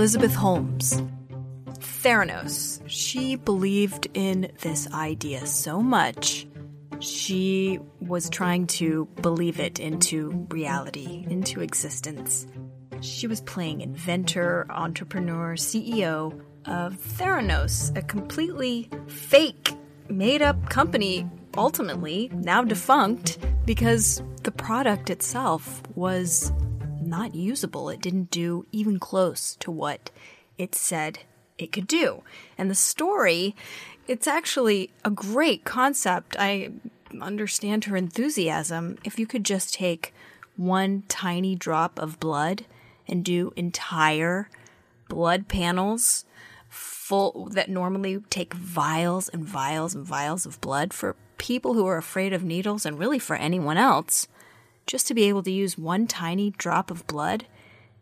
Elizabeth Holmes. Theranos. She believed in this idea so much, she was trying to believe it into reality, into existence. She was playing inventor, entrepreneur, CEO of Theranos, a completely fake, made up company, ultimately now defunct because the product itself was not usable. It didn't do even close to what it said it could do. And the story, it's actually a great concept. I understand her enthusiasm. If you could just take one tiny drop of blood and do entire blood panels full that normally take vials and vials and vials of blood for people who are afraid of needles and really for anyone else just to be able to use one tiny drop of blood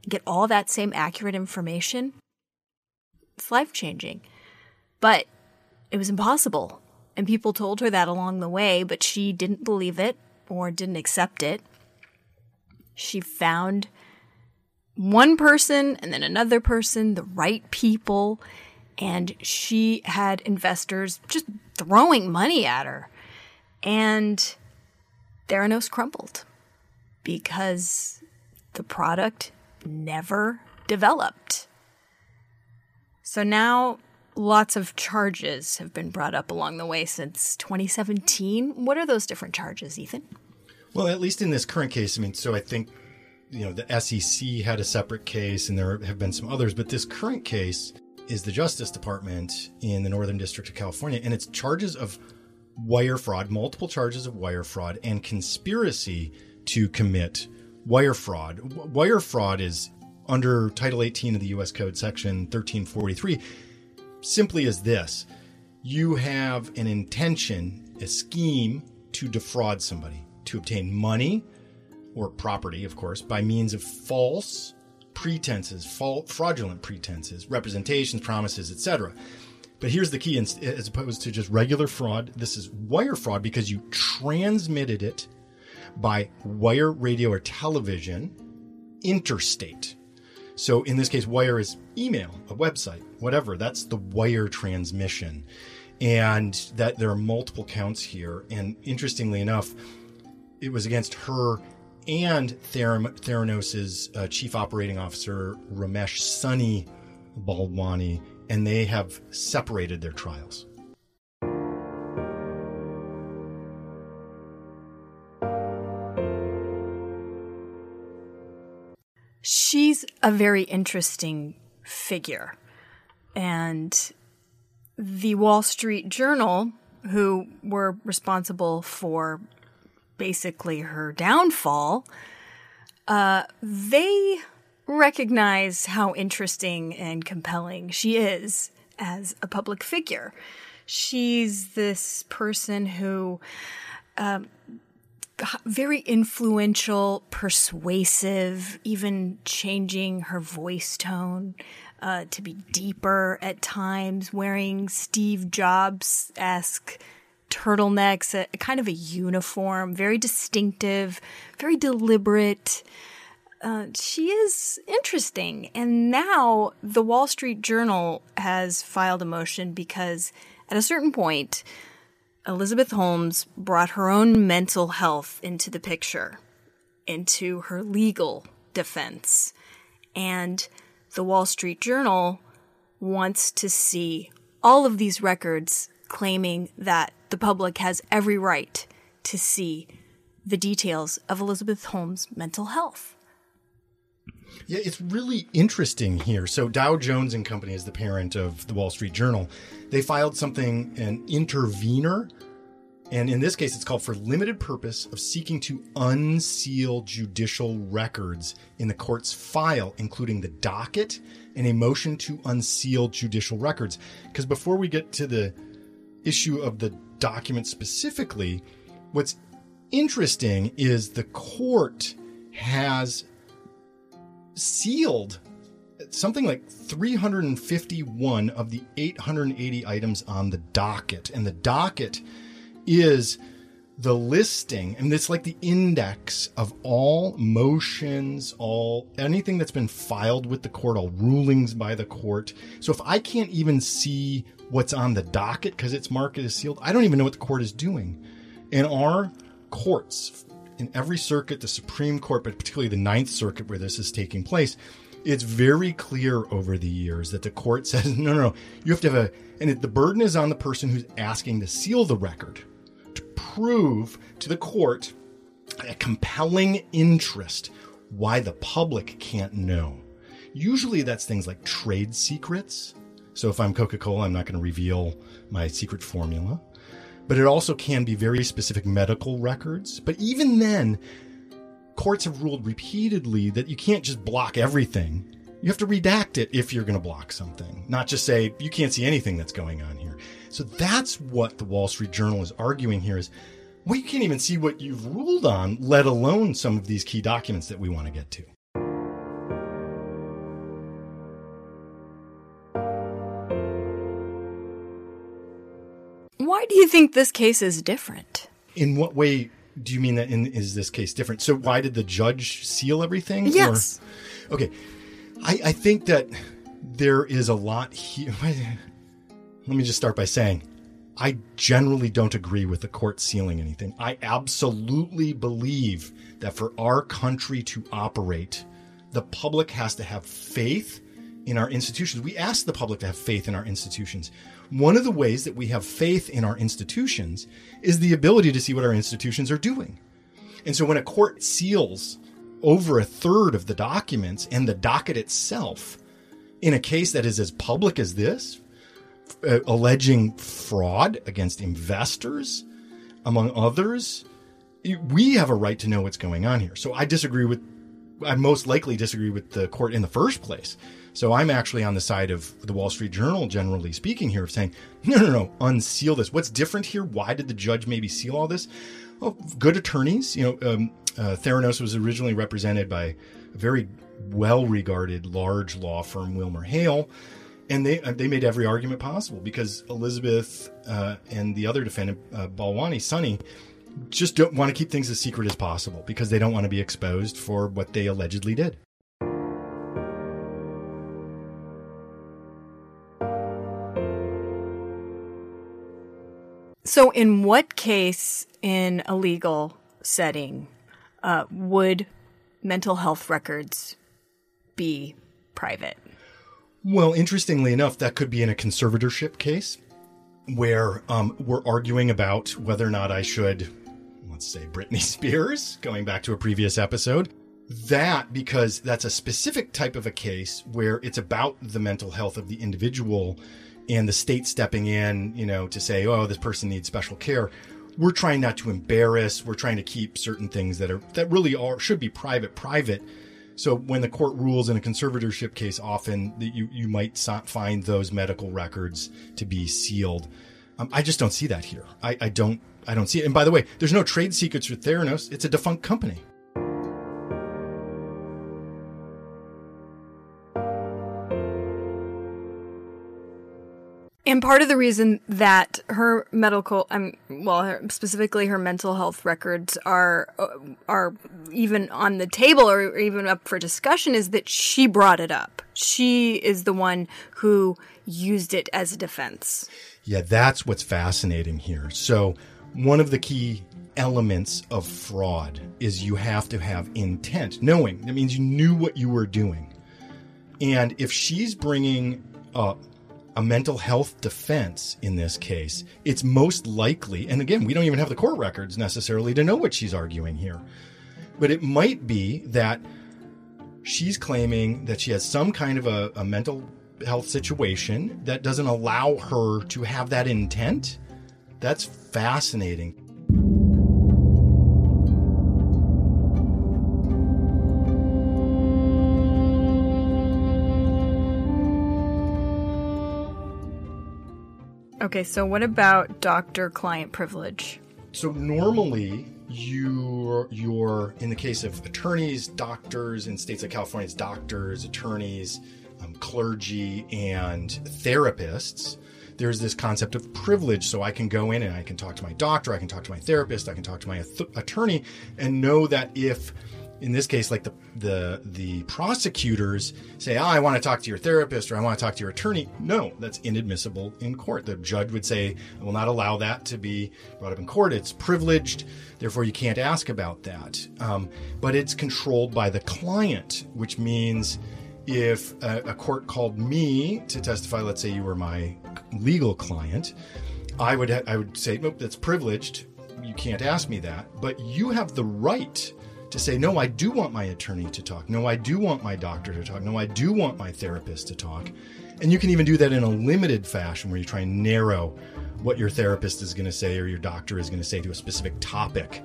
and get all that same accurate information, it's life changing. But it was impossible. And people told her that along the way, but she didn't believe it or didn't accept it. She found one person and then another person, the right people, and she had investors just throwing money at her. And Theranos crumbled because the product never developed. So now lots of charges have been brought up along the way since 2017. What are those different charges, Ethan? Well, at least in this current case, I mean, so I think, you know, the SEC had a separate case and there have been some others, but this current case is the Justice Department in the Northern District of California, and it's charges of wire fraud, multiple charges of wire fraud, and conspiracy to commit wire fraud. Wire fraud is under Title 18 of the U.S. Code, Section 1343, simply as this you have an intention, a scheme to defraud somebody, to obtain money or property, of course, by means of false pretenses, fraudulent pretenses, representations, promises, etc. But here's the key as opposed to just regular fraud, this is wire fraud because you transmitted it by wire, radio, or television interstate. So in this case, wire is email, a website, whatever. That's the wire transmission. And that there are multiple counts here. And interestingly enough, it was against her and Theranos's uh, chief operating officer, Ramesh Sunny Balwani, and they have separated their trials. She's a very interesting figure. And the Wall Street Journal, who were responsible for basically her downfall, uh, they recognize how interesting and compelling she is as a public figure. She's this person who um, very influential, persuasive, even changing her voice tone uh, to be deeper at times, wearing Steve Jobs esque turtlenecks, a, a, kind of a uniform, very distinctive, very deliberate. Uh, she is interesting. And now the Wall Street Journal has filed a motion because at a certain point, Elizabeth Holmes brought her own mental health into the picture, into her legal defense. And the Wall Street Journal wants to see all of these records claiming that the public has every right to see the details of Elizabeth Holmes' mental health. Yeah, it's really interesting here. So Dow Jones and Company is the parent of the Wall Street Journal. They filed something, an intervener and in this case, it's called for limited purpose of seeking to unseal judicial records in the court's file, including the docket and a motion to unseal judicial records. Because before we get to the issue of the document specifically, what's interesting is the court has sealed something like 351 of the 880 items on the docket. And the docket is the listing, and it's like the index of all motions, all anything that's been filed with the court, all rulings by the court. So if I can't even see what's on the docket because it's marked as sealed, I don't even know what the court is doing. In our courts, in every circuit, the Supreme Court, but particularly the Ninth Circuit where this is taking place, it's very clear over the years that the court says, no, no, no, you have to have a, and it, the burden is on the person who's asking to seal the record to prove to the court a compelling interest why the public can't know. Usually that's things like trade secrets. So if I'm Coca Cola, I'm not going to reveal my secret formula. But it also can be very specific medical records. But even then, courts have ruled repeatedly that you can't just block everything. You have to redact it if you're going to block something, not just say you can't see anything that's going on here. So that's what the Wall Street Journal is arguing here is you can't even see what you've ruled on, let alone some of these key documents that we want to get to. Why do you think this case is different? In what way do you mean that in is this case different? So why did the judge seal everything? Yes. Or, okay. I, I think that there is a lot here. Let me just start by saying I generally don't agree with the court sealing anything. I absolutely believe that for our country to operate, the public has to have faith in our institutions. We ask the public to have faith in our institutions. One of the ways that we have faith in our institutions is the ability to see what our institutions are doing. And so when a court seals over a third of the documents and the docket itself in a case that is as public as this, uh, alleging fraud against investors, among others, we have a right to know what's going on here. So I disagree with, I most likely disagree with the court in the first place. So I'm actually on the side of the Wall Street Journal, generally speaking, here of saying, no, no, no, unseal this. What's different here? Why did the judge maybe seal all this? Well, good attorneys. You know, um, uh, Theranos was originally represented by a very well-regarded large law firm, Wilmer Hale, and they uh, they made every argument possible because Elizabeth uh, and the other defendant, uh, Balwani, Sunny, just don't want to keep things as secret as possible because they don't want to be exposed for what they allegedly did. So, in what case in a legal setting uh, would mental health records be private? Well, interestingly enough, that could be in a conservatorship case where um, we're arguing about whether or not I should, let's say, Britney Spears, going back to a previous episode. That because that's a specific type of a case where it's about the mental health of the individual and the state stepping in, you know, to say, oh, this person needs special care. We're trying not to embarrass. We're trying to keep certain things that are that really are should be private private. So when the court rules in a conservatorship case, often that you you might find those medical records to be sealed. Um, I just don't see that here. I, I don't I don't see it. And by the way, there's no trade secrets for Theranos. It's a defunct company. And part of the reason that her medical, um, well, her, specifically her mental health records are uh, are even on the table or even up for discussion is that she brought it up. She is the one who used it as a defense. Yeah, that's what's fascinating here. So, one of the key elements of fraud is you have to have intent, knowing. That means you knew what you were doing. And if she's bringing up a mental health defense in this case, it's most likely, and again, we don't even have the court records necessarily to know what she's arguing here, but it might be that she's claiming that she has some kind of a, a mental health situation that doesn't allow her to have that intent That's fascinating. Okay, so what about doctor client privilege? So normally you you're in the case of attorneys, doctors in states like California, it's doctors, attorneys, um, clergy, and therapists. There's this concept of privilege, so I can go in and I can talk to my doctor, I can talk to my therapist, I can talk to my th- attorney, and know that if in this case, like the the the prosecutors say, oh, I want to talk to your therapist or I want to talk to your attorney. No, that's inadmissible in court. The judge would say, I will not allow that to be brought up in court. It's privileged, therefore you can't ask about that. Um, but it's controlled by the client, which means if a, a court called me to testify, let's say you were my legal client, I would I would say, nope, that's privileged. You can't ask me that. But you have the right to say, no, I do want my attorney to talk. No, I do want my doctor to talk. No, I do want my therapist to talk. And you can even do that in a limited fashion where you try and narrow what your therapist is going to say or your doctor is going to say to a specific topic.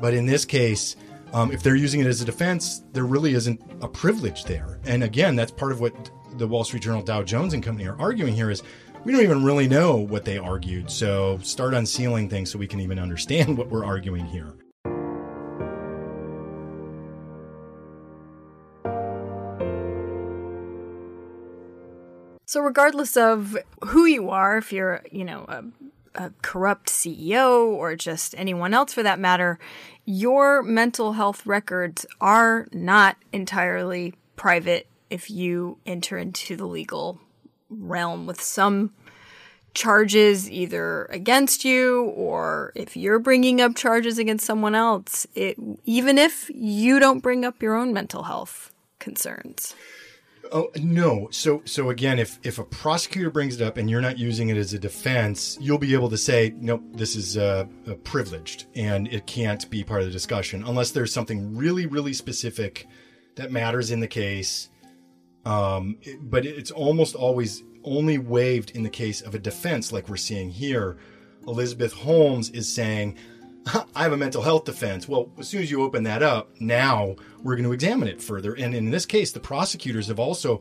But in this case, um, if they're using it as a defense, there really isn't a privilege there. And again, that's part of what the Wall Street Journal, Dow Jones and Company are arguing here is we don't even really know what they argued. So start unsealing things so we can even understand what we're arguing here. So, regardless of who you are, if you're, you know, a, a, corrupt CEO or just anyone else for that matter, your mental health records are not entirely private if you enter into the legal realm with some charges either against you or if you're bringing up charges against someone else, it, even if you don't bring up your own mental health concerns. Oh no. So so again, if if a prosecutor brings it up and you're not using it as a defense, you'll be able to say, nope, this is uh, uh, privileged and it can't be part of the discussion unless there's something really really specific that matters in the case. Um, it, but it's almost always only waived in the case of a defense, like we're seeing here. Elizabeth Holmes is saying, I have a mental health defense. Well, as soon as you open that up, now we're going to examine it further. And in this case, the prosecutors have also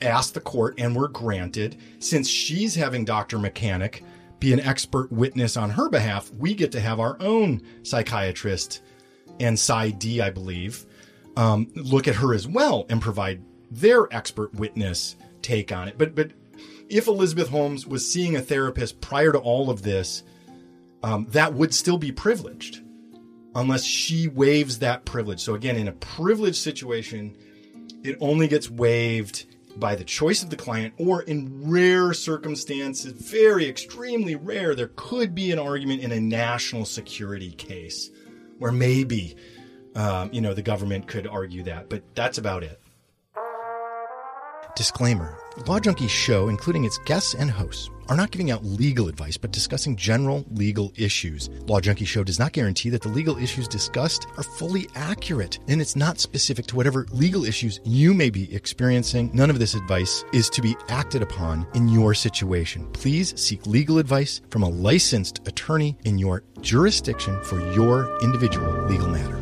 asked the court and were granted, since she's having Dr. Mechanic be an expert witness on her behalf, we get to have our own psychiatrist and PsyD, I believe, um, look at her as well and provide their expert witness take on it. But but if Elizabeth Holmes was seeing a therapist prior to all of this, um, that would still be privileged unless she waives that privilege. So again, in a privileged situation, it only gets waived by the choice of the client or in rare circumstances, very extremely rare, there could be an argument in a national security case where maybe, um, you know, the government could argue that, but that's about it. Disclaimer Law Junkie show, including its guests and hosts, are not giving out legal advice, but discussing general legal issues. Law Junkie Show does not guarantee that the legal issues discussed are fully accurate, and it's not specific to whatever legal issues you may be experiencing. None of this advice is to be acted upon in your situation. Please seek legal advice from a licensed attorney in your jurisdiction for your individual legal matter.